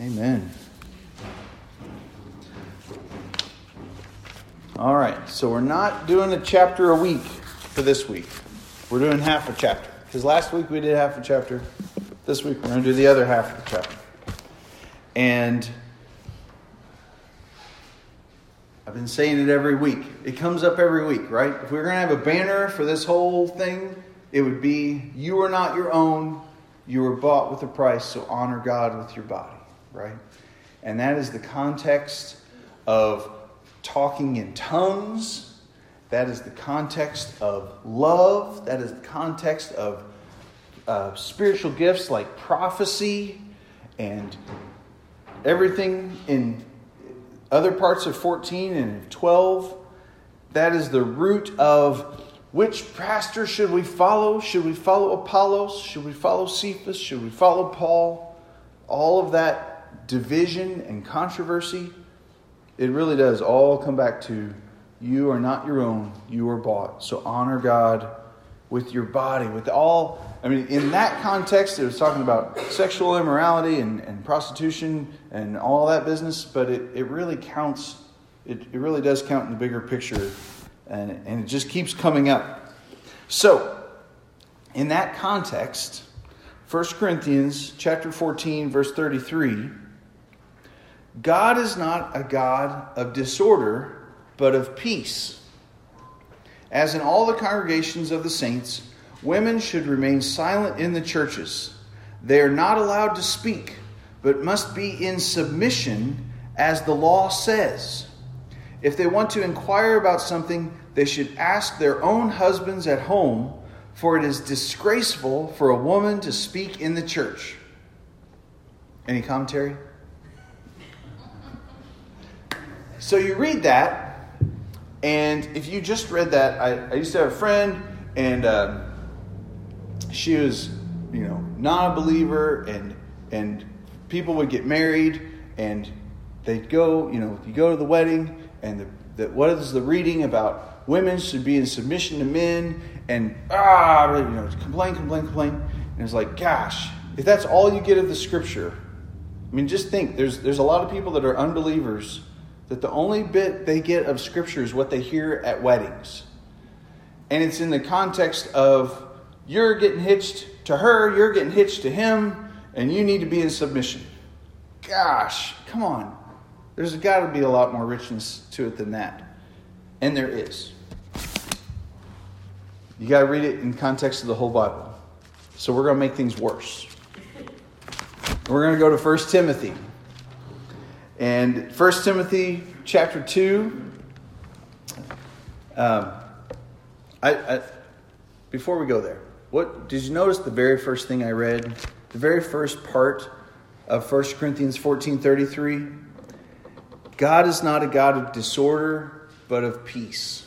Amen. All right, so we're not doing a chapter a week for this week. We're doing half a chapter. Because last week we did half a chapter. This week we're going to do the other half of the chapter. And I've been saying it every week. It comes up every week, right? If we are going to have a banner for this whole thing, it would be You are not your own, you were bought with a price, so honor God with your body, right? And that is the context of talking in tongues. That is the context of love. That is the context of uh, spiritual gifts like prophecy and everything in other parts of 14 and 12. That is the root of which pastor should we follow? Should we follow Apollos? Should we follow Cephas? Should we follow Paul? All of that division and controversy it really does all come back to you are not your own, you are bought. So honor God with your body, with all. I mean, in that context, it was talking about sexual immorality and, and prostitution and all that business, but it, it really counts, it, it really does count in the bigger picture, and, and it just keeps coming up. So, in that context, 1 Corinthians chapter 14, verse 33 God is not a God of disorder, but of peace. As in all the congregations of the saints, women should remain silent in the churches. They are not allowed to speak, but must be in submission as the law says. If they want to inquire about something, they should ask their own husbands at home, for it is disgraceful for a woman to speak in the church. Any commentary? So you read that, and if you just read that, I, I used to have a friend, and uh, she was, you know, not a believer, and and people would get married, and they'd go, you know, you go to the wedding, and the, the what is the reading about women should be in submission to men, and ah, you know, complain, complain, complain, and it's like, gosh, if that's all you get of the scripture, I mean, just think. There's there's a lot of people that are unbelievers that the only bit they get of Scripture is what they hear at weddings. And it's in the context of you're getting hitched to her, you're getting hitched to him, and you need to be in submission. Gosh, come on. There's got to be a lot more richness to it than that. And there is. You got to read it in context of the whole Bible. So we're going to make things worse. We're going to go to 1 Timothy. And 1 Timothy chapter 2, um, I, I, before we go there, what did you notice the very first thing I read? The very first part of 1 Corinthians 14 33? God is not a God of disorder, but of peace.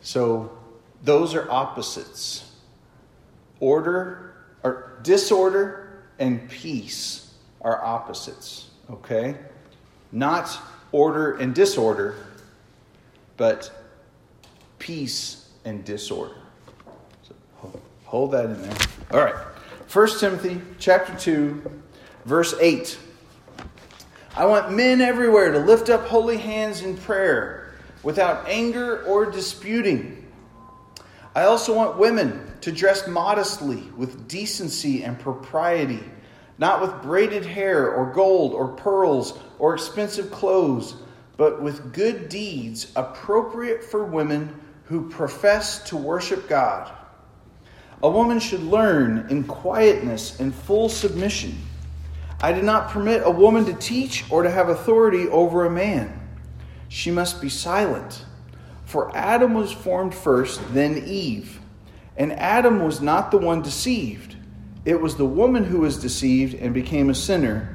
So those are opposites. Order or disorder and peace are opposites. Okay? Not order and disorder, but peace and disorder. So hold that in there. All right. 1 Timothy chapter 2, verse 8. I want men everywhere to lift up holy hands in prayer without anger or disputing. I also want women to dress modestly with decency and propriety not with braided hair or gold or pearls or expensive clothes, but with good deeds appropriate for women who profess to worship God. A woman should learn in quietness and full submission. I do not permit a woman to teach or to have authority over a man. She must be silent. For Adam was formed first, then Eve. And Adam was not the one deceived it was the woman who was deceived and became a sinner.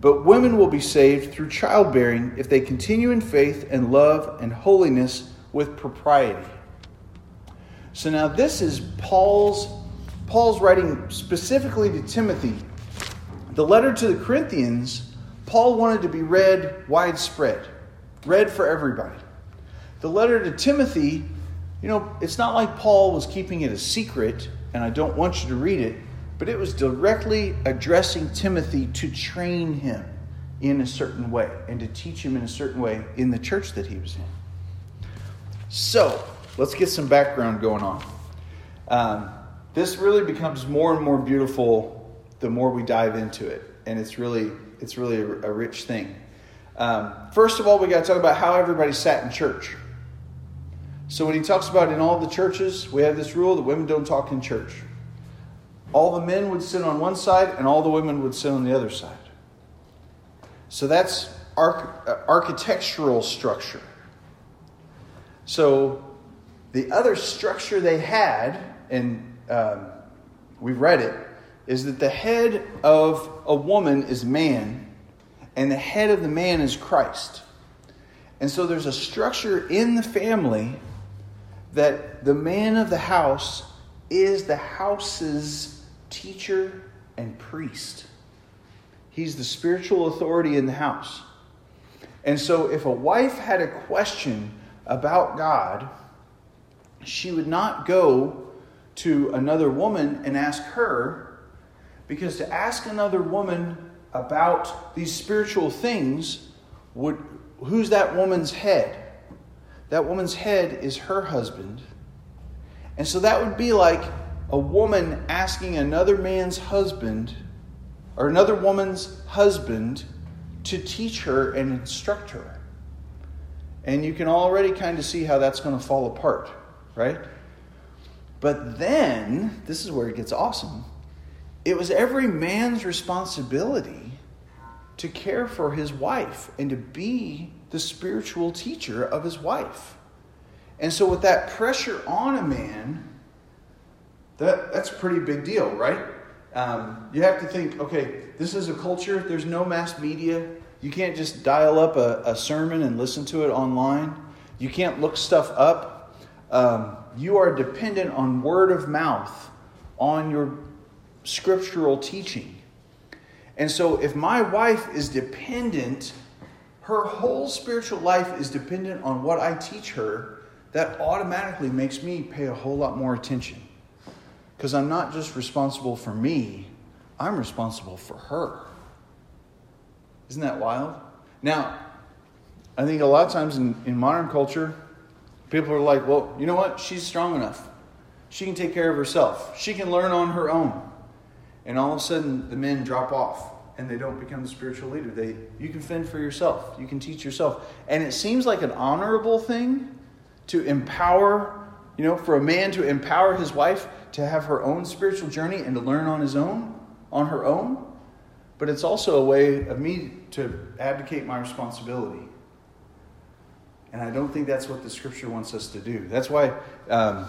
But women will be saved through childbearing if they continue in faith and love and holiness with propriety. So now this is Paul's Paul's writing specifically to Timothy. The letter to the Corinthians, Paul wanted to be read widespread, read for everybody. The letter to Timothy, you know, it's not like Paul was keeping it a secret and I don't want you to read it but it was directly addressing Timothy to train him in a certain way and to teach him in a certain way in the church that he was in. So, let's get some background going on. Um, this really becomes more and more beautiful the more we dive into it, and it's really it's really a, a rich thing. Um, first of all, we got to talk about how everybody sat in church. So when he talks about in all the churches, we have this rule that women don't talk in church. All the men would sit on one side, and all the women would sit on the other side. So that's arch- uh, architectural structure. So the other structure they had, and um, we've read it, is that the head of a woman is man, and the head of the man is Christ. And so there's a structure in the family that the man of the house is the house's teacher and priest. He's the spiritual authority in the house. And so if a wife had a question about God, she would not go to another woman and ask her, because to ask another woman about these spiritual things would who's that woman's head? That woman's head is her husband. And so that would be like a woman asking another man's husband or another woman's husband to teach her and instruct her. And you can already kind of see how that's going to fall apart, right? But then, this is where it gets awesome. It was every man's responsibility to care for his wife and to be the spiritual teacher of his wife. And so, with that pressure on a man, that, that's a pretty big deal, right? Um, you have to think okay, this is a culture, there's no mass media. You can't just dial up a, a sermon and listen to it online. You can't look stuff up. Um, you are dependent on word of mouth, on your scriptural teaching. And so, if my wife is dependent, her whole spiritual life is dependent on what I teach her, that automatically makes me pay a whole lot more attention. Because I'm not just responsible for me, I'm responsible for her. Isn't that wild? Now, I think a lot of times in, in modern culture, people are like, well, you know what? She's strong enough. She can take care of herself. She can learn on her own. And all of a sudden, the men drop off and they don't become the spiritual leader. They, you can fend for yourself. You can teach yourself. And it seems like an honorable thing to empower, you know, for a man to empower his wife to have her own spiritual journey and to learn on his own, on her own. But it's also a way of me to abdicate my responsibility. And I don't think that's what the scripture wants us to do. That's why um,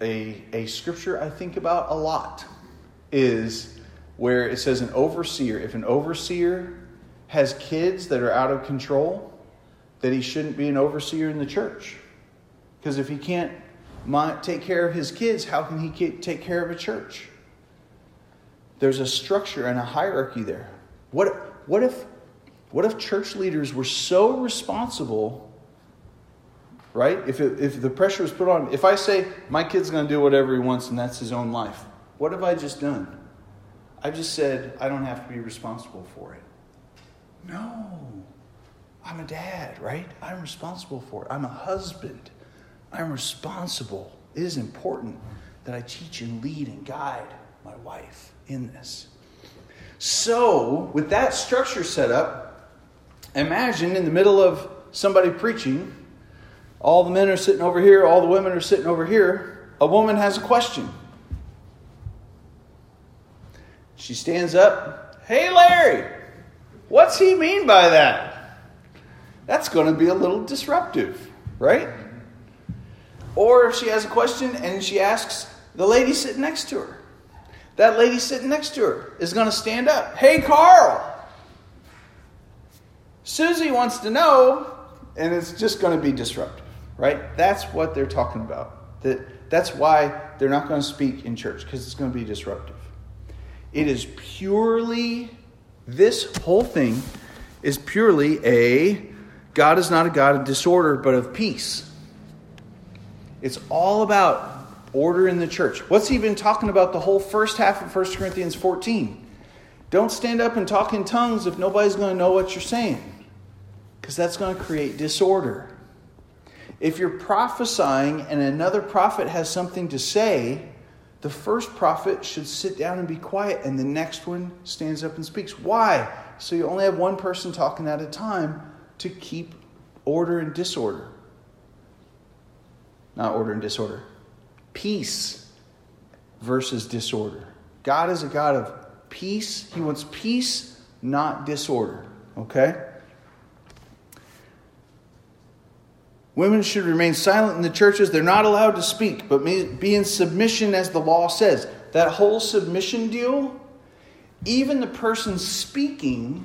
a, a scripture I think about a lot is where it says an overseer. If an overseer has kids that are out of control, that he shouldn't be an overseer in the church. Because if he can't take care of his kids, how can he take care of a church? There's a structure and a hierarchy there. What, what, if, what if church leaders were so responsible, right? If, it, if the pressure was put on, if I say my kid's going to do whatever he wants and that's his own life, what have I just done? I just said I don't have to be responsible for it. No. I'm a dad, right? I'm responsible for it. I'm a husband. I'm responsible. It is important that I teach and lead and guide my wife in this. So, with that structure set up, imagine in the middle of somebody preaching, all the men are sitting over here, all the women are sitting over here. A woman has a question. She stands up. Hey, Larry, what's he mean by that? That's going to be a little disruptive, right? Or if she has a question and she asks the lady sitting next to her, that lady sitting next to her is going to stand up. Hey, Carl, Susie wants to know, and it's just going to be disruptive, right? That's what they're talking about. That, that's why they're not going to speak in church, because it's going to be disruptive. It is purely, this whole thing is purely a God is not a God of disorder, but of peace. It's all about order in the church. What's he been talking about the whole first half of 1 Corinthians 14? Don't stand up and talk in tongues if nobody's going to know what you're saying, because that's going to create disorder. If you're prophesying and another prophet has something to say, the first prophet should sit down and be quiet, and the next one stands up and speaks. Why? So you only have one person talking at a time to keep order and disorder. Not order and disorder. Peace versus disorder. God is a God of peace. He wants peace, not disorder. Okay? Women should remain silent in the churches. They're not allowed to speak, but be in submission as the law says. That whole submission deal, even the person speaking,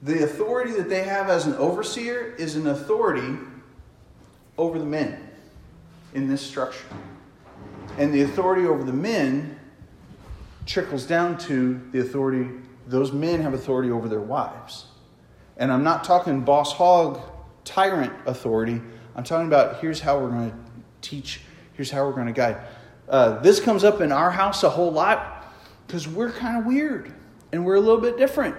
the authority that they have as an overseer is an authority over the men in this structure. And the authority over the men trickles down to the authority, those men have authority over their wives. And I'm not talking boss hog tyrant authority. I'm talking about here's how we're going to teach, here's how we're going to guide. Uh, this comes up in our house a whole lot because we're kind of weird and we're a little bit different.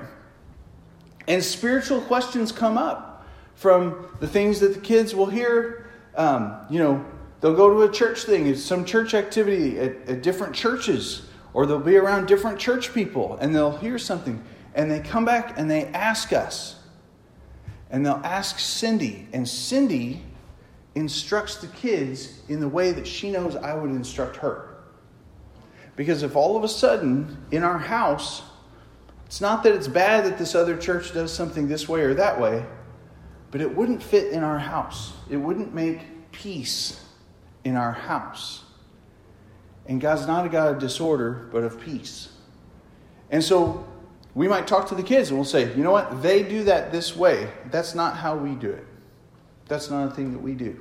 And spiritual questions come up from the things that the kids will hear. Um, you know, they'll go to a church thing, it's some church activity at, at different churches, or they'll be around different church people and they'll hear something. And they come back and they ask us, and they'll ask Cindy, and Cindy instructs the kids in the way that she knows I would instruct her. Because if all of a sudden in our house, it's not that it's bad that this other church does something this way or that way, but it wouldn't fit in our house. It wouldn't make peace in our house. And God's not a God of disorder, but of peace. And so we might talk to the kids and we'll say, you know what? They do that this way. That's not how we do it. That's not a thing that we do.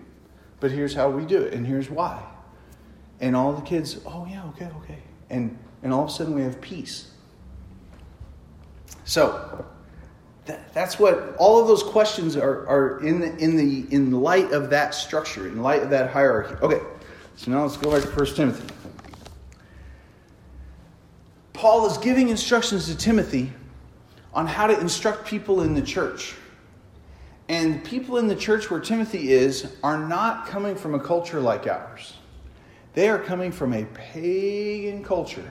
But here's how we do it, and here's why. And all the kids, oh, yeah, okay, okay. And, and all of a sudden we have peace. So, that's what all of those questions are, are in, the, in, the, in light of that structure, in light of that hierarchy. Okay, so now let's go back to 1 Timothy. Paul is giving instructions to Timothy on how to instruct people in the church. And people in the church where Timothy is are not coming from a culture like ours. They are coming from a pagan culture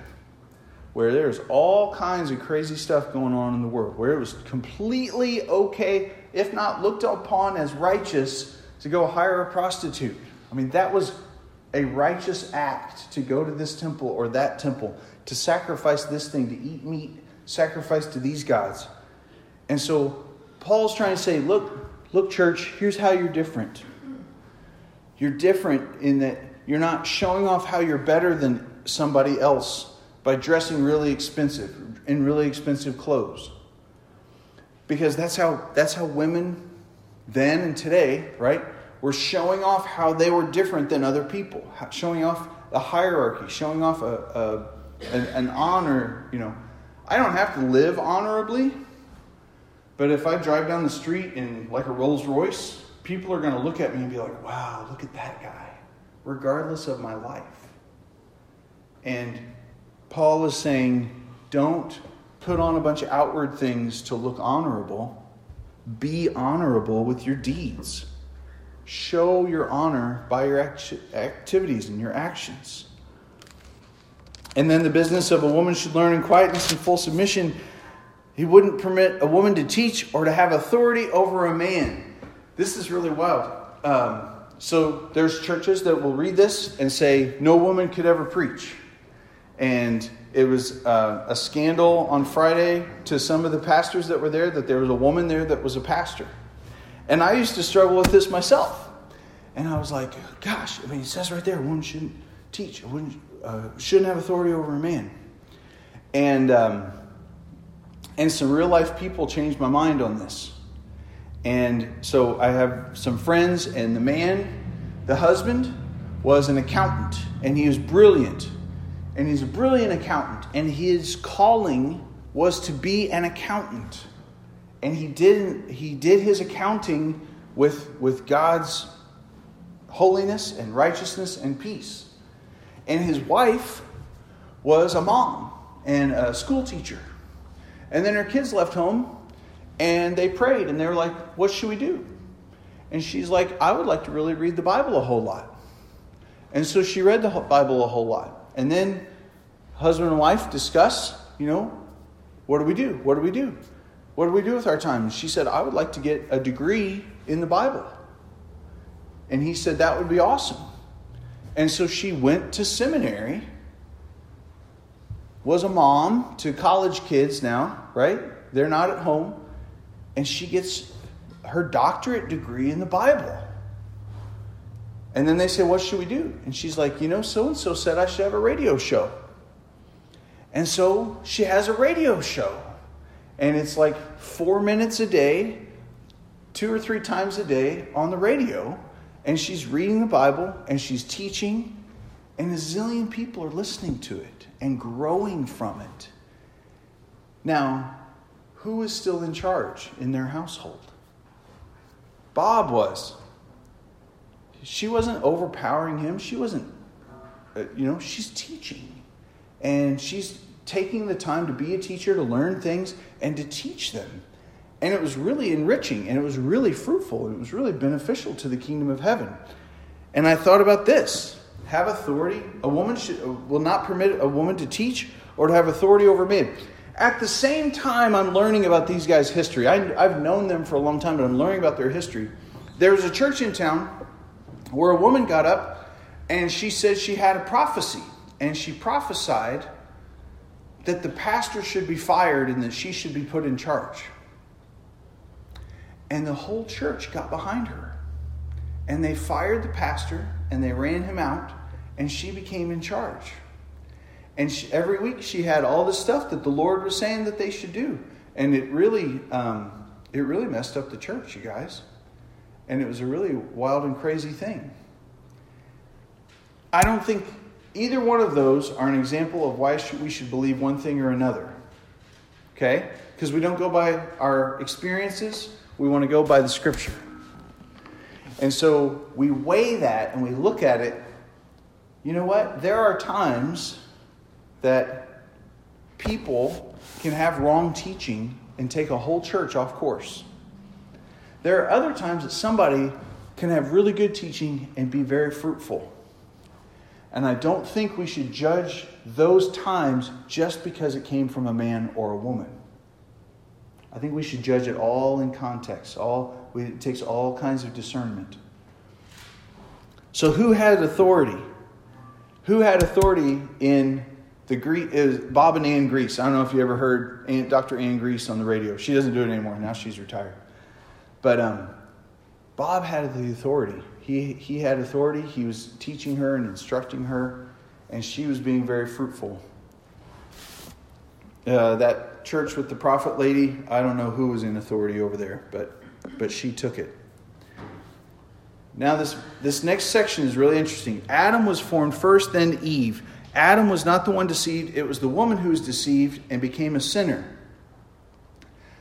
where there's all kinds of crazy stuff going on in the world, where it was completely okay, if not looked upon as righteous, to go hire a prostitute. I mean, that was a righteous act to go to this temple or that temple to sacrifice this thing, to eat meat, sacrifice to these gods. And so Paul's trying to say, look, look, church, here's how you're different. You're different in that you're not showing off how you're better than somebody else by dressing really expensive in really expensive clothes. Because that's how that's how women then and today, right, were showing off how they were different than other people, showing off the hierarchy, showing off a, a an, an honor, you know. I don't have to live honorably, but if I drive down the street in like a Rolls Royce, people are going to look at me and be like, wow, look at that guy, regardless of my life. And Paul is saying, don't put on a bunch of outward things to look honorable. Be honorable with your deeds. Show your honor by your act- activities and your actions. And then the business of a woman should learn in quietness and full submission. He wouldn't permit a woman to teach or to have authority over a man. This is really wild. Um, so there's churches that will read this and say no woman could ever preach. And it was uh, a scandal on Friday to some of the pastors that were there that there was a woman there that was a pastor. And I used to struggle with this myself. And I was like, gosh, I mean, it says right there, a woman shouldn't teach. A woman, uh, shouldn't have authority over a man. And, um, and some real life people changed my mind on this. And so I have some friends, and the man, the husband, was an accountant, and he was brilliant. And he's a brilliant accountant, and his calling was to be an accountant. And he did, he did his accounting with, with God's holiness and righteousness and peace. And his wife was a mom and a school teacher. And then her kids left home and they prayed and they were like, What should we do? And she's like, I would like to really read the Bible a whole lot. And so she read the Bible a whole lot. And then husband and wife discuss, you know, what do we do? What do we do? What do we do with our time? she said, I would like to get a degree in the Bible. And he said, That would be awesome. And so she went to seminary, was a mom to college kids now, right? They're not at home. And she gets her doctorate degree in the Bible. And then they say, What should we do? And she's like, You know, so and so said I should have a radio show. And so she has a radio show. And it's like four minutes a day, two or three times a day on the radio. And she's reading the Bible and she's teaching. And a zillion people are listening to it and growing from it. Now, who is still in charge in their household? Bob was. She wasn't overpowering him. She wasn't, uh, you know, she's teaching. And she's taking the time to be a teacher, to learn things, and to teach them. And it was really enriching and it was really fruitful. And it was really beneficial to the kingdom of heaven. And I thought about this have authority. A woman should, will not permit a woman to teach or to have authority over men. At the same time, I'm learning about these guys' history. I, have known them for a long time, but I'm learning about their history. There was a church in town where a woman got up and she said she had a prophecy. And she prophesied that the pastor should be fired and that she should be put in charge. And the whole church got behind her. And they fired the pastor and they ran him out, and she became in charge. And she, every week she had all the stuff that the Lord was saying that they should do. And it really, um, it really messed up the church, you guys. And it was a really wild and crazy thing. I don't think either one of those are an example of why we should believe one thing or another. Okay? Because we don't go by our experiences, we want to go by the scripture. And so we weigh that and we look at it. You know what? There are times that people can have wrong teaching and take a whole church off course. There are other times that somebody can have really good teaching and be very fruitful. And I don't think we should judge those times just because it came from a man or a woman. I think we should judge it all in context. All it takes all kinds of discernment. So who had authority? Who had authority in the Greek is Bob and Ann Grease. I don't know if you ever heard Dr. Ann Grease on the radio. She doesn't do it anymore. Now she's retired. But um, Bob had the authority. He, he had authority. He was teaching her and instructing her, and she was being very fruitful. Uh, that church with the prophet lady, I don't know who was in authority over there, but, but she took it. Now, this, this next section is really interesting. Adam was formed first, then Eve. Adam was not the one deceived, it was the woman who was deceived and became a sinner.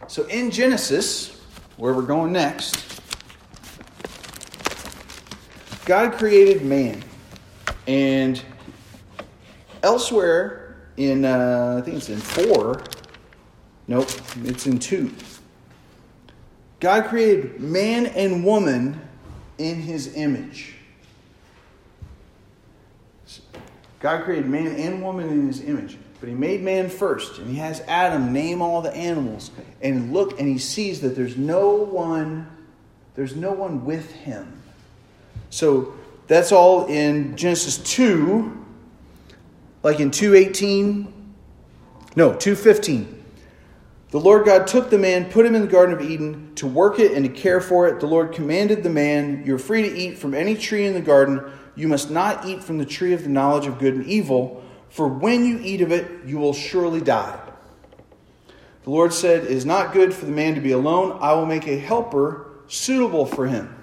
So in Genesis, where we're going next, God created man. And elsewhere in, uh, I think it's in 4, nope, it's in 2. God created man and woman in his image. God created man and woman in his image. But he made man first, and he has Adam name all the animals and look and he sees that there's no one there's no one with him. So that's all in Genesis 2 like in 2:18 no, 2:15. The Lord God took the man, put him in the garden of Eden to work it and to care for it. The Lord commanded the man, "You're free to eat from any tree in the garden, you must not eat from the tree of the knowledge of good and evil, for when you eat of it, you will surely die. The Lord said, It is not good for the man to be alone. I will make a helper suitable for him.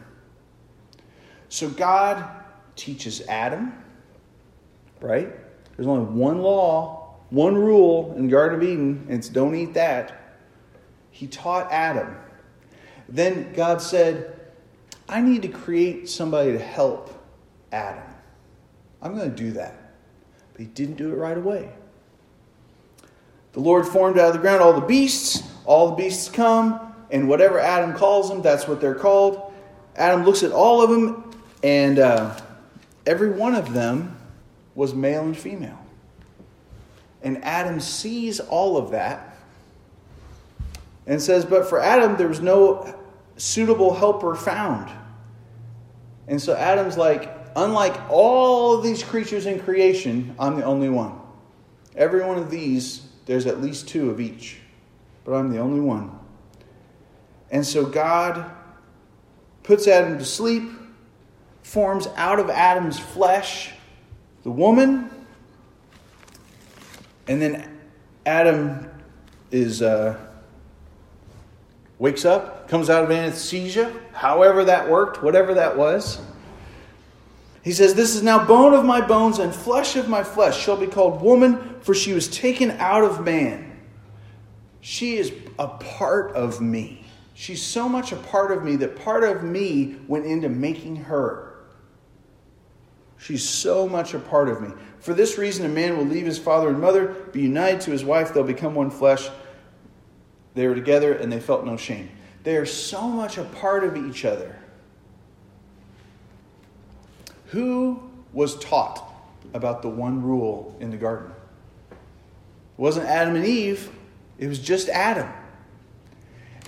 So God teaches Adam, right? There's only one law, one rule in the Garden of Eden, and it's don't eat that. He taught Adam. Then God said, I need to create somebody to help Adam. I'm going to do that. He didn't do it right away. The Lord formed out of the ground all the beasts. All the beasts come, and whatever Adam calls them, that's what they're called. Adam looks at all of them, and uh, every one of them was male and female. And Adam sees all of that and says, But for Adam, there was no suitable helper found. And so Adam's like, unlike all these creatures in creation, I'm the only one. Every one of these, there's at least two of each, but I'm the only one. And so God puts Adam to sleep, forms out of Adam's flesh the woman, and then Adam is uh, wakes up, comes out of anesthesia, however that worked, whatever that was. He says, This is now bone of my bones and flesh of my flesh, shall be called woman, for she was taken out of man. She is a part of me. She's so much a part of me that part of me went into making her. She's so much a part of me. For this reason, a man will leave his father and mother, be united to his wife, they'll become one flesh. They were together and they felt no shame. They are so much a part of each other. Who was taught about the one rule in the garden? It wasn't Adam and Eve, it was just Adam.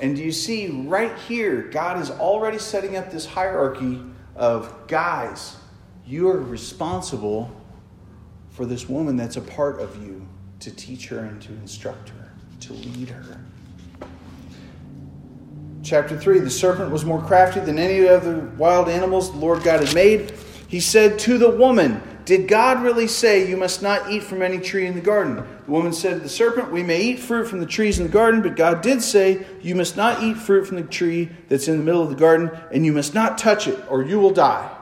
And do you see right here, God is already setting up this hierarchy of guys, you are responsible for this woman that's a part of you to teach her and to instruct her, to lead her. Chapter 3 The serpent was more crafty than any of the other wild animals the Lord God had made. He said to the woman, Did God really say you must not eat from any tree in the garden? The woman said to the serpent, We may eat fruit from the trees in the garden, but God did say, You must not eat fruit from the tree that's in the middle of the garden, and you must not touch it, or you will die.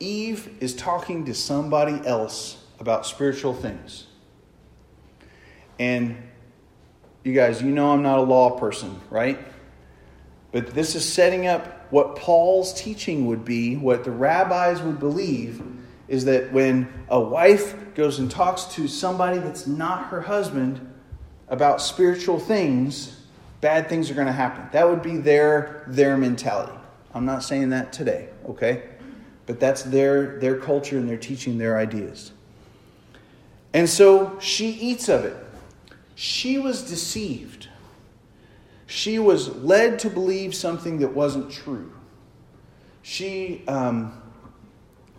Eve is talking to somebody else about spiritual things. And you guys, you know I'm not a law person, right? But this is setting up what Paul's teaching would be, what the rabbis would believe is that when a wife goes and talks to somebody that's not her husband about spiritual things, bad things are going to happen. That would be their their mentality. I'm not saying that today, okay? But that's their their culture and their teaching their ideas. And so she eats of it. She was deceived. She was led to believe something that wasn't true. She, um,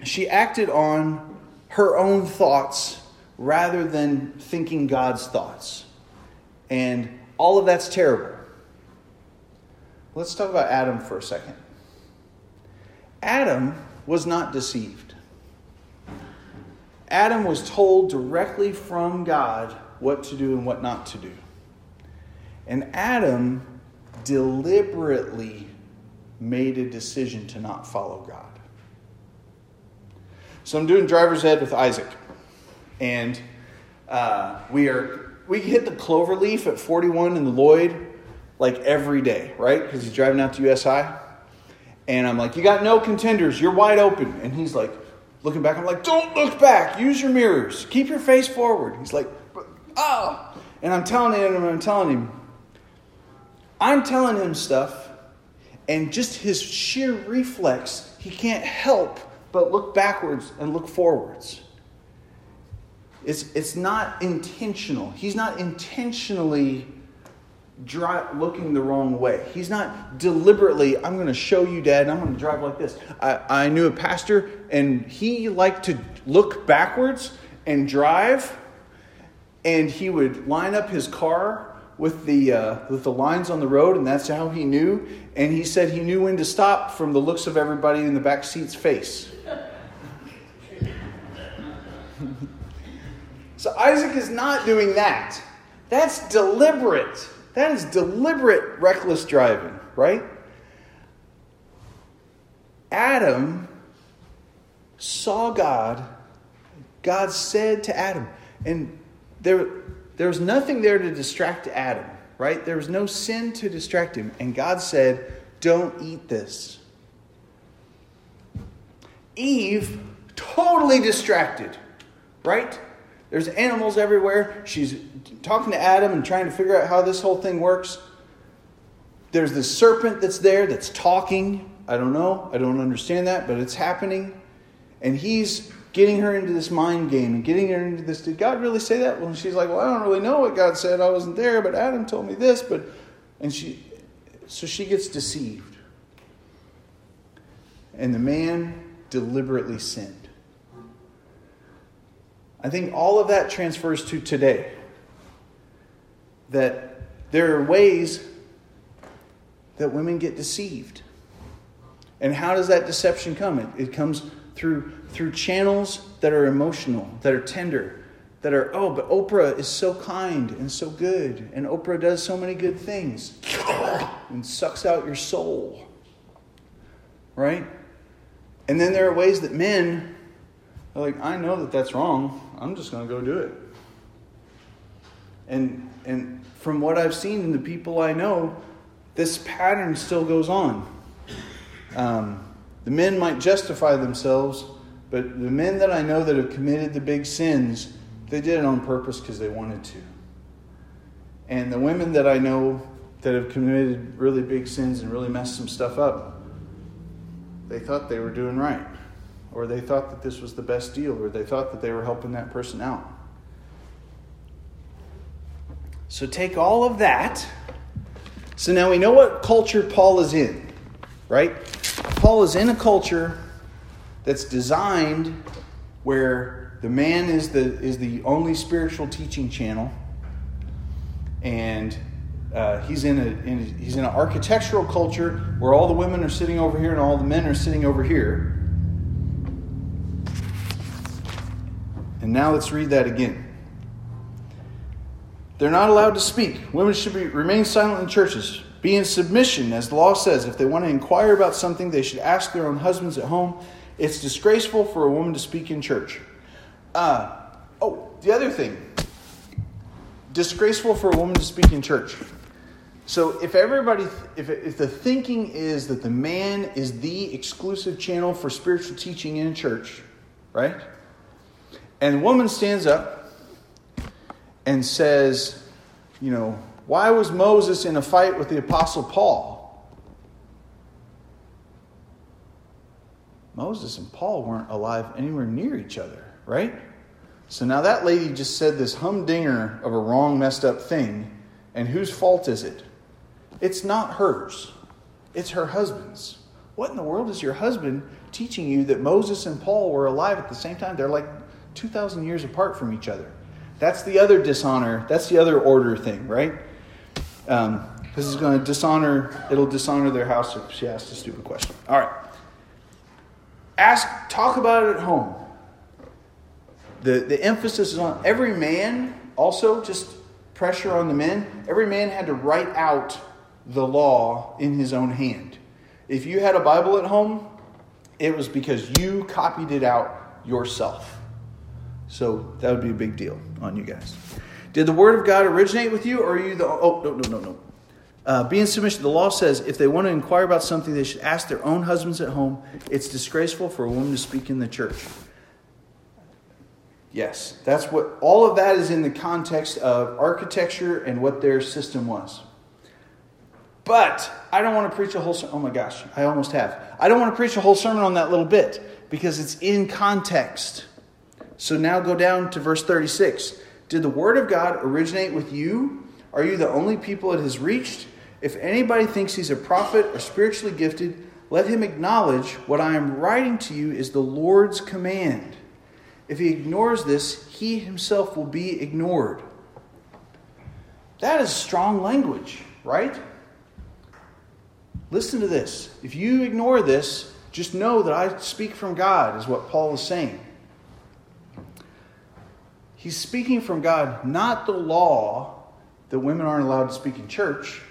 she acted on her own thoughts rather than thinking God's thoughts. And all of that's terrible. Let's talk about Adam for a second. Adam was not deceived. Adam was told directly from God what to do and what not to do. And Adam deliberately made a decision to not follow God. So I'm doing driver's ed with Isaac, and uh, we are we hit the clover leaf at 41 in the Lloyd like every day, right? Because he's driving out to USI, and I'm like, "You got no contenders. You're wide open," and he's like, looking back. I'm like, "Don't look back. Use your mirrors. Keep your face forward." He's like, "Oh," and I'm telling him, and I'm telling him, I'm telling him stuff, and just his sheer reflex, he can't help but look backwards and look forwards. It's, it's not intentional. He's not intentionally dry, looking the wrong way. He's not deliberately, I'm going to show you, Dad, I'm going to drive like this. I, I knew a pastor, and he liked to look backwards and drive, and he would line up his car with the, uh, with the lines on the road, and that's how he knew. And he said he knew when to stop from the looks of everybody in the back seat's face. so Isaac is not doing that. That's deliberate. That is deliberate reckless driving, right? Adam saw God. God said to Adam, and there there was nothing there to distract Adam, right? There was no sin to distract him. And God said, Don't eat this. Eve, totally distracted, right? There's animals everywhere. She's talking to Adam and trying to figure out how this whole thing works. There's this serpent that's there that's talking. I don't know. I don't understand that, but it's happening. And he's getting her into this mind game and getting her into this. Did God really say that? Well, she's like, Well, I don't really know what God said. I wasn't there, but Adam told me this. But, and she, so she gets deceived. And the man deliberately sinned. I think all of that transfers to today. That there are ways that women get deceived. And how does that deception come? It, it comes through, through channels that are emotional, that are tender, that are, oh, but Oprah is so kind and so good, and Oprah does so many good things and sucks out your soul. Right? And then there are ways that men are like, I know that that's wrong. I'm just going to go do it. And, and from what I've seen in the people I know, this pattern still goes on. Um, the men might justify themselves, but the men that I know that have committed the big sins, they did it on purpose because they wanted to. And the women that I know that have committed really big sins and really messed some stuff up, they thought they were doing right. Or they thought that this was the best deal, or they thought that they were helping that person out. So take all of that. So now we know what culture Paul is in, right? Paul is in a culture that's designed where the man is the, is the only spiritual teaching channel, and uh, he's in a in, he's in an architectural culture where all the women are sitting over here and all the men are sitting over here. And now let's read that again. They're not allowed to speak. Women should be, remain silent in churches. Be in submission, as the law says. If they want to inquire about something, they should ask their own husbands at home. It's disgraceful for a woman to speak in church. Uh, oh, the other thing disgraceful for a woman to speak in church. So if everybody, if, if the thinking is that the man is the exclusive channel for spiritual teaching in a church, right? And the woman stands up and says, you know, why was Moses in a fight with the Apostle Paul? Moses and Paul weren't alive anywhere near each other, right? So now that lady just said this humdinger of a wrong, messed up thing, and whose fault is it? It's not hers, it's her husband's. What in the world is your husband teaching you that Moses and Paul were alive at the same time? They're like 2,000 years apart from each other. That's the other dishonor. That's the other order thing, right? Um, this is going to dishonor, it'll dishonor their house if she asks a stupid question. All right. Ask, talk about it at home. The, the emphasis is on every man, also, just pressure on the men. Every man had to write out the law in his own hand. If you had a Bible at home, it was because you copied it out yourself. So that would be a big deal on you guys. Did the word of God originate with you, or are you the. Oh, no, no, no, no. Uh, be in submission. The law says if they want to inquire about something, they should ask their own husbands at home. It's disgraceful for a woman to speak in the church. Yes, that's what all of that is in the context of architecture and what their system was. But I don't want to preach a whole sermon. Oh my gosh, I almost have. I don't want to preach a whole sermon on that little bit because it's in context. So now go down to verse 36. Did the word of God originate with you? Are you the only people it has reached? If anybody thinks he's a prophet or spiritually gifted, let him acknowledge what I am writing to you is the Lord's command. If he ignores this, he himself will be ignored. That is strong language, right? Listen to this. If you ignore this, just know that I speak from God, is what Paul is saying. He's speaking from God, not the law that women aren't allowed to speak in church,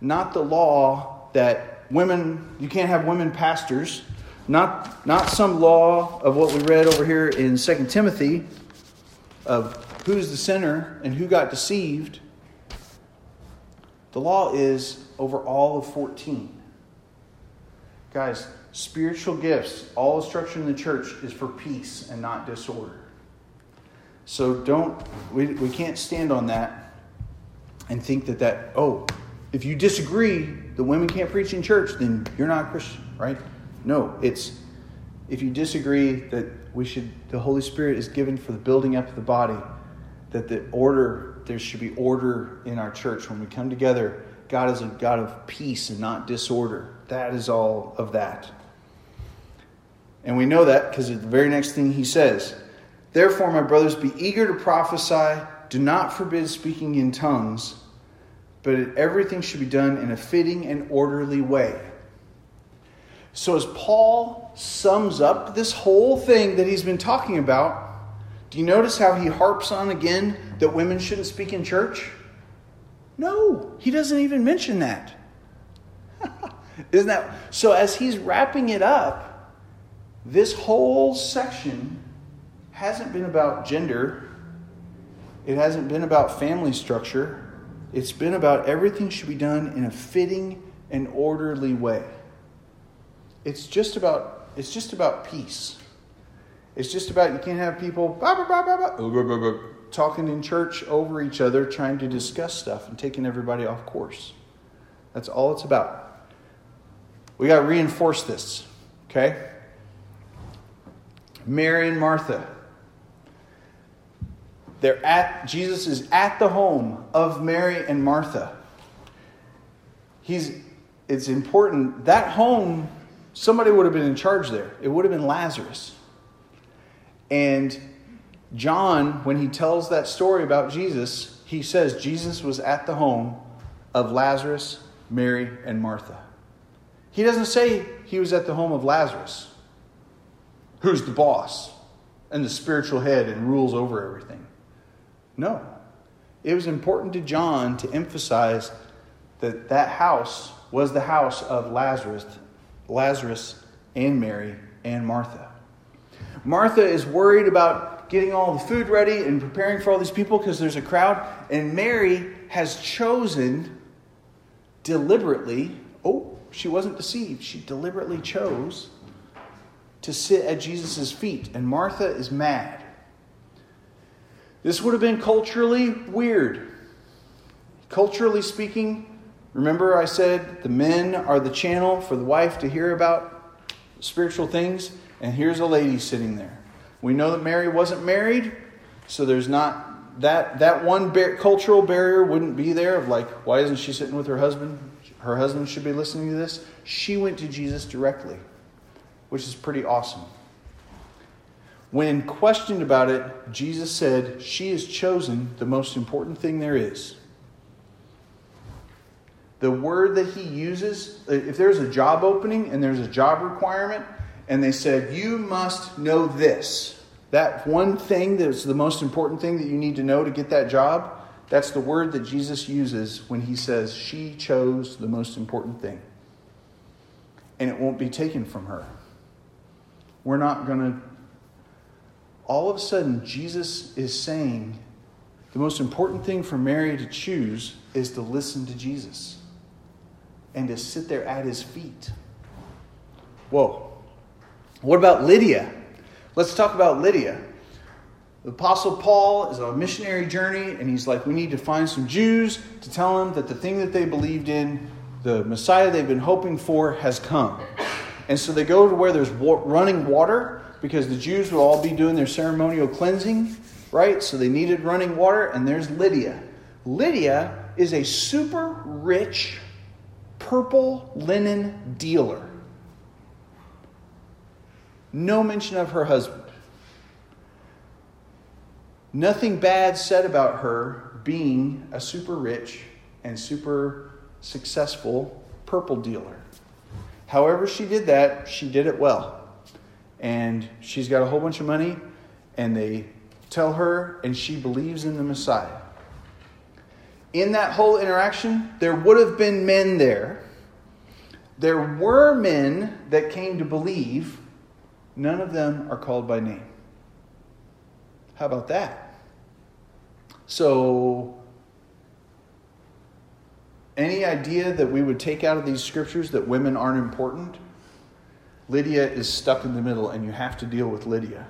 not the law that women, you can't have women pastors, not, not some law of what we read over here in 2 Timothy of who's the sinner and who got deceived. The law is over all of 14. Guys, spiritual gifts, all instruction in the church is for peace and not disorder. So don't, we, we can't stand on that and think that that, oh, if you disagree, the women can't preach in church, then you're not a Christian, right? No, it's if you disagree that we should, the Holy Spirit is given for the building up of the body, that the order, there should be order in our church when we come together. God is a God of peace and not disorder. That is all of that. And we know that because the very next thing he says, Therefore, my brothers, be eager to prophesy, do not forbid speaking in tongues, but everything should be done in a fitting and orderly way. So, as Paul sums up this whole thing that he's been talking about, do you notice how he harps on again that women shouldn't speak in church? No, he doesn't even mention that. Isn't that so? As he's wrapping it up, this whole section hasn't been about gender, it hasn't been about family structure. It's been about everything should be done in a fitting and orderly way. It's just about it's just about peace. It's just about you can't have people talking in church over each other, trying to discuss stuff and taking everybody off course. That's all it's about. We got to reinforce this, okay? Mary and Martha. They're at Jesus is at the home of Mary and Martha. He's it's important that home somebody would have been in charge there. It would have been Lazarus. And John when he tells that story about Jesus, he says Jesus was at the home of Lazarus, Mary, and Martha. He doesn't say he was at the home of Lazarus, who's the boss and the spiritual head and rules over everything. No. It was important to John to emphasize that that house was the house of Lazarus, Lazarus and Mary and Martha. Martha is worried about getting all the food ready and preparing for all these people because there's a crowd, and Mary has chosen deliberately, oh, she wasn't deceived. She deliberately chose to sit at Jesus' feet, and Martha is mad. This would have been culturally weird. Culturally speaking, remember I said the men are the channel for the wife to hear about spiritual things, and here's a lady sitting there. We know that Mary wasn't married, so there's not that that one bar- cultural barrier wouldn't be there of like why isn't she sitting with her husband? Her husband should be listening to this. She went to Jesus directly, which is pretty awesome. When questioned about it, Jesus said, She has chosen the most important thing there is. The word that he uses, uh, if there's a job opening and there's a job requirement, and they said, You must know this, that one thing that's the most important thing that you need to know to get that job, that's the word that Jesus uses when he says, She chose the most important thing. And it won't be taken from her. We're not going to all of a sudden, Jesus is saying the most important thing for Mary to choose is to listen to Jesus and to sit there at his feet. Whoa. What about Lydia? Let's talk about Lydia. The Apostle Paul is on a missionary journey, and he's like, We need to find some Jews to tell them that the thing that they believed in, the Messiah they've been hoping for, has come. And so they go to where there's running water, because the Jews would all be doing their ceremonial cleansing, right? So they needed running water, and there's Lydia. Lydia is a super rich purple linen dealer. No mention of her husband. Nothing bad said about her being a super rich and super successful purple dealer. However, she did that, she did it well and she's got a whole bunch of money, and they tell her, and she believes in the Messiah. In that whole interaction, there would have been men there. There were men that came to believe. None of them are called by name. How about that? So, any idea that we would take out of these scriptures that women aren't important? Lydia is stuck in the middle, and you have to deal with Lydia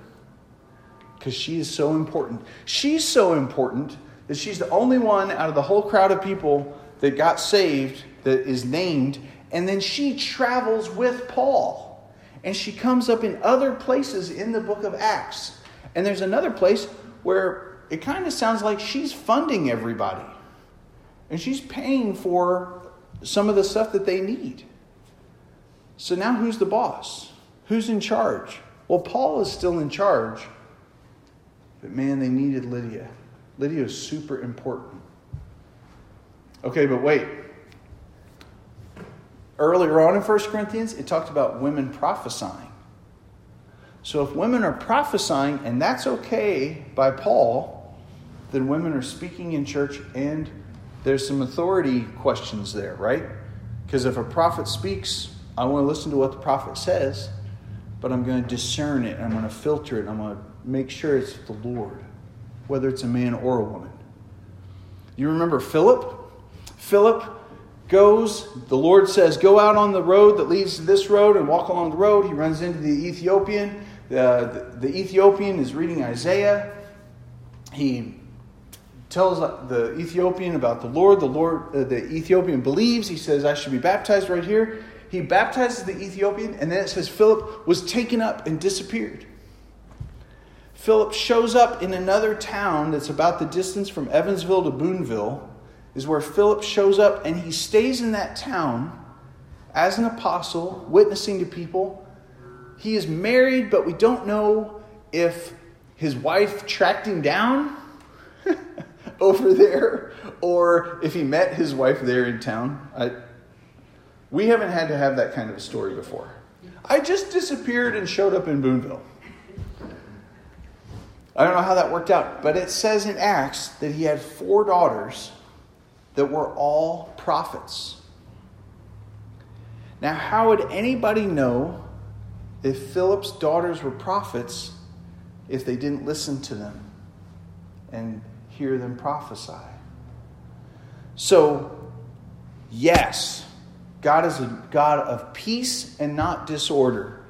because she is so important. She's so important that she's the only one out of the whole crowd of people that got saved that is named, and then she travels with Paul. And she comes up in other places in the book of Acts. And there's another place where it kind of sounds like she's funding everybody. And she's paying for some of the stuff that they need. So now who's the boss? Who's in charge? Well, Paul is still in charge. But man, they needed Lydia. Lydia is super important. Okay, but wait. Earlier on in 1 Corinthians, it talked about women prophesying. So if women are prophesying, and that's okay by Paul, then women are speaking in church, and there's some authority questions there, right? Because if a prophet speaks, I want to listen to what the prophet says, but I'm going to discern it, I'm going to filter it, I'm going to make sure it's the Lord, whether it's a man or a woman. You remember Philip? Philip goes, the Lord says, Go out on the road that leads to this road and walk along the road. He runs into the Ethiopian. The, the, the Ethiopian is reading Isaiah. He tells the Ethiopian about the Lord. The Lord, uh, the Ethiopian believes. He says, "I should be baptized right here." He baptizes the Ethiopian, and then it says Philip was taken up and disappeared. Philip shows up in another town that's about the distance from Evansville to Boonville is where Philip shows up and he stays in that town as an apostle, witnessing to people. He is married, but we don't know if his wife tracked him down over there or if he met his wife there in town. I, we haven't had to have that kind of a story before. I just disappeared and showed up in Boonville. I don't know how that worked out, but it says in Acts that he had four daughters that were all prophets. Now, how would anybody know if Philip's daughters were prophets if they didn't listen to them and hear them prophesy? So, yes, God is a God of peace and not disorder.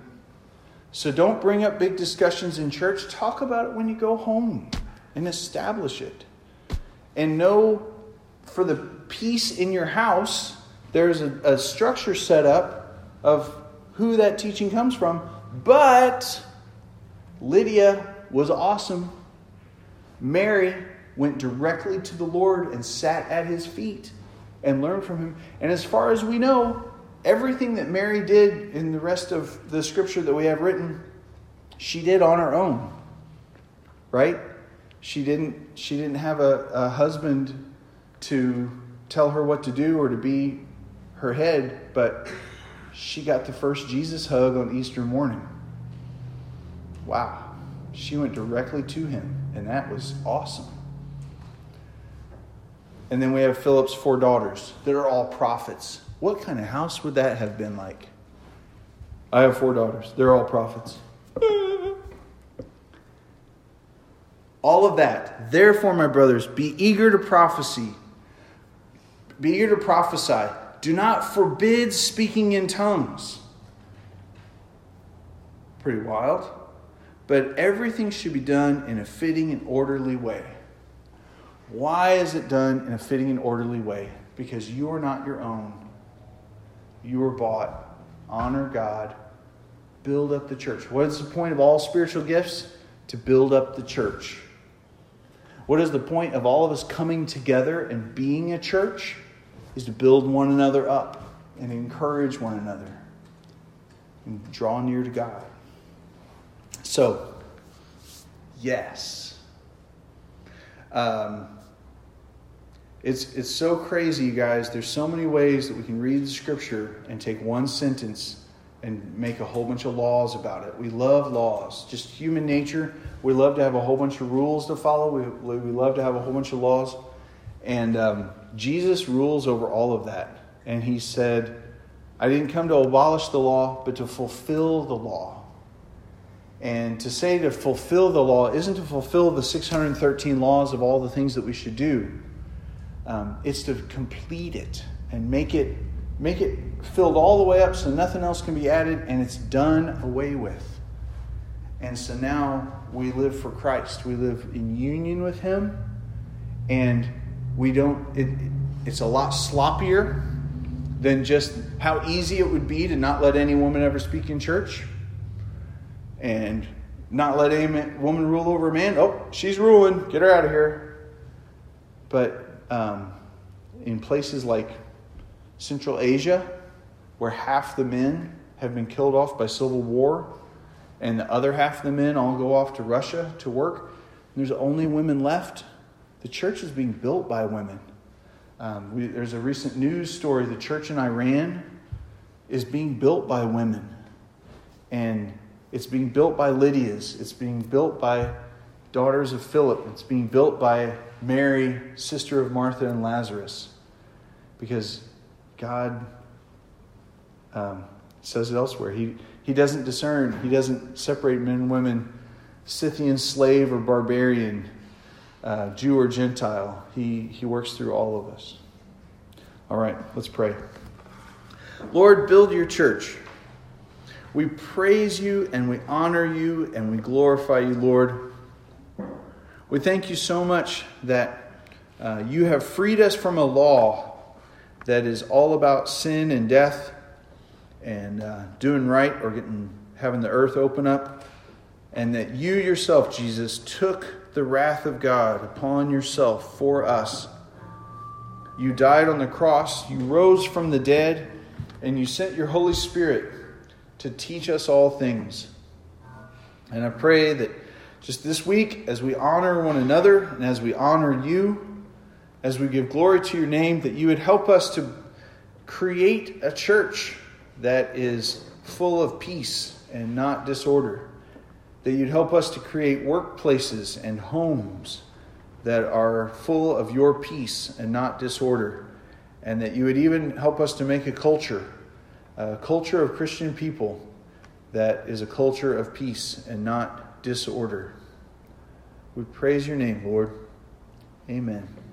So don't bring up big discussions in church. Talk about it when you go home and establish it. And know for the peace in your house, there's a, a structure set up of who that teaching comes from. But Lydia was awesome. Mary went directly to the Lord and sat at his feet and learn from him. And as far as we know, everything that Mary did in the rest of the scripture that we have written, she did on her own. Right? She didn't she didn't have a, a husband to tell her what to do or to be her head, but she got the first Jesus hug on Easter morning. Wow. She went directly to him, and that was awesome. And then we have Philip's four daughters that are all prophets. What kind of house would that have been like? I have four daughters. They're all prophets. all of that. Therefore, my brothers, be eager to prophecy be eager to prophesy. Do not forbid speaking in tongues. Pretty wild. But everything should be done in a fitting and orderly way. Why is it done in a fitting and orderly way? Because you are not your own. You were bought. Honor God. Build up the church. What is the point of all spiritual gifts? To build up the church. What is the point of all of us coming together and being a church? is to build one another up and encourage one another and draw near to God. So, yes. Um, it's, it's so crazy, you guys. There's so many ways that we can read the scripture and take one sentence and make a whole bunch of laws about it. We love laws, just human nature. We love to have a whole bunch of rules to follow. We, we love to have a whole bunch of laws. And um, Jesus rules over all of that. And he said, I didn't come to abolish the law, but to fulfill the law. And to say to fulfill the law isn't to fulfill the 613 laws of all the things that we should do. Um, it's to complete it and make it make it filled all the way up so nothing else can be added, and it's done away with. And so now we live for Christ. We live in union with Him, and we don't, it, it's a lot sloppier than just how easy it would be to not let any woman ever speak in church and not let any woman rule over a man. Oh, she's ruling. Get her out of here. But um, in places like Central Asia, where half the men have been killed off by civil war, and the other half of the men all go off to Russia to work, there's only women left. The church is being built by women. Um, we, there's a recent news story the church in Iran is being built by women. And it's being built by Lydia's, it's being built by daughters of Philip, it's being built by Mary, sister of Martha and Lazarus. Because God um, says it elsewhere. He, he doesn't discern, He doesn't separate men and women, Scythian slave or barbarian, uh, Jew or Gentile. He, he works through all of us. All right, let's pray. Lord, build your church. We praise you and we honor you and we glorify you, Lord. We thank you so much that uh, you have freed us from a law that is all about sin and death and uh, doing right or getting having the earth open up, and that you yourself, Jesus, took the wrath of God upon yourself for us. You died on the cross, you rose from the dead, and you sent your Holy Spirit to teach us all things. And I pray that just this week, as we honor one another and as we honor you, as we give glory to your name, that you would help us to create a church that is full of peace and not disorder. That you'd help us to create workplaces and homes that are full of your peace and not disorder. And that you would even help us to make a culture, a culture of Christian people that is a culture of peace and not disorder. We praise your name, Lord. Amen.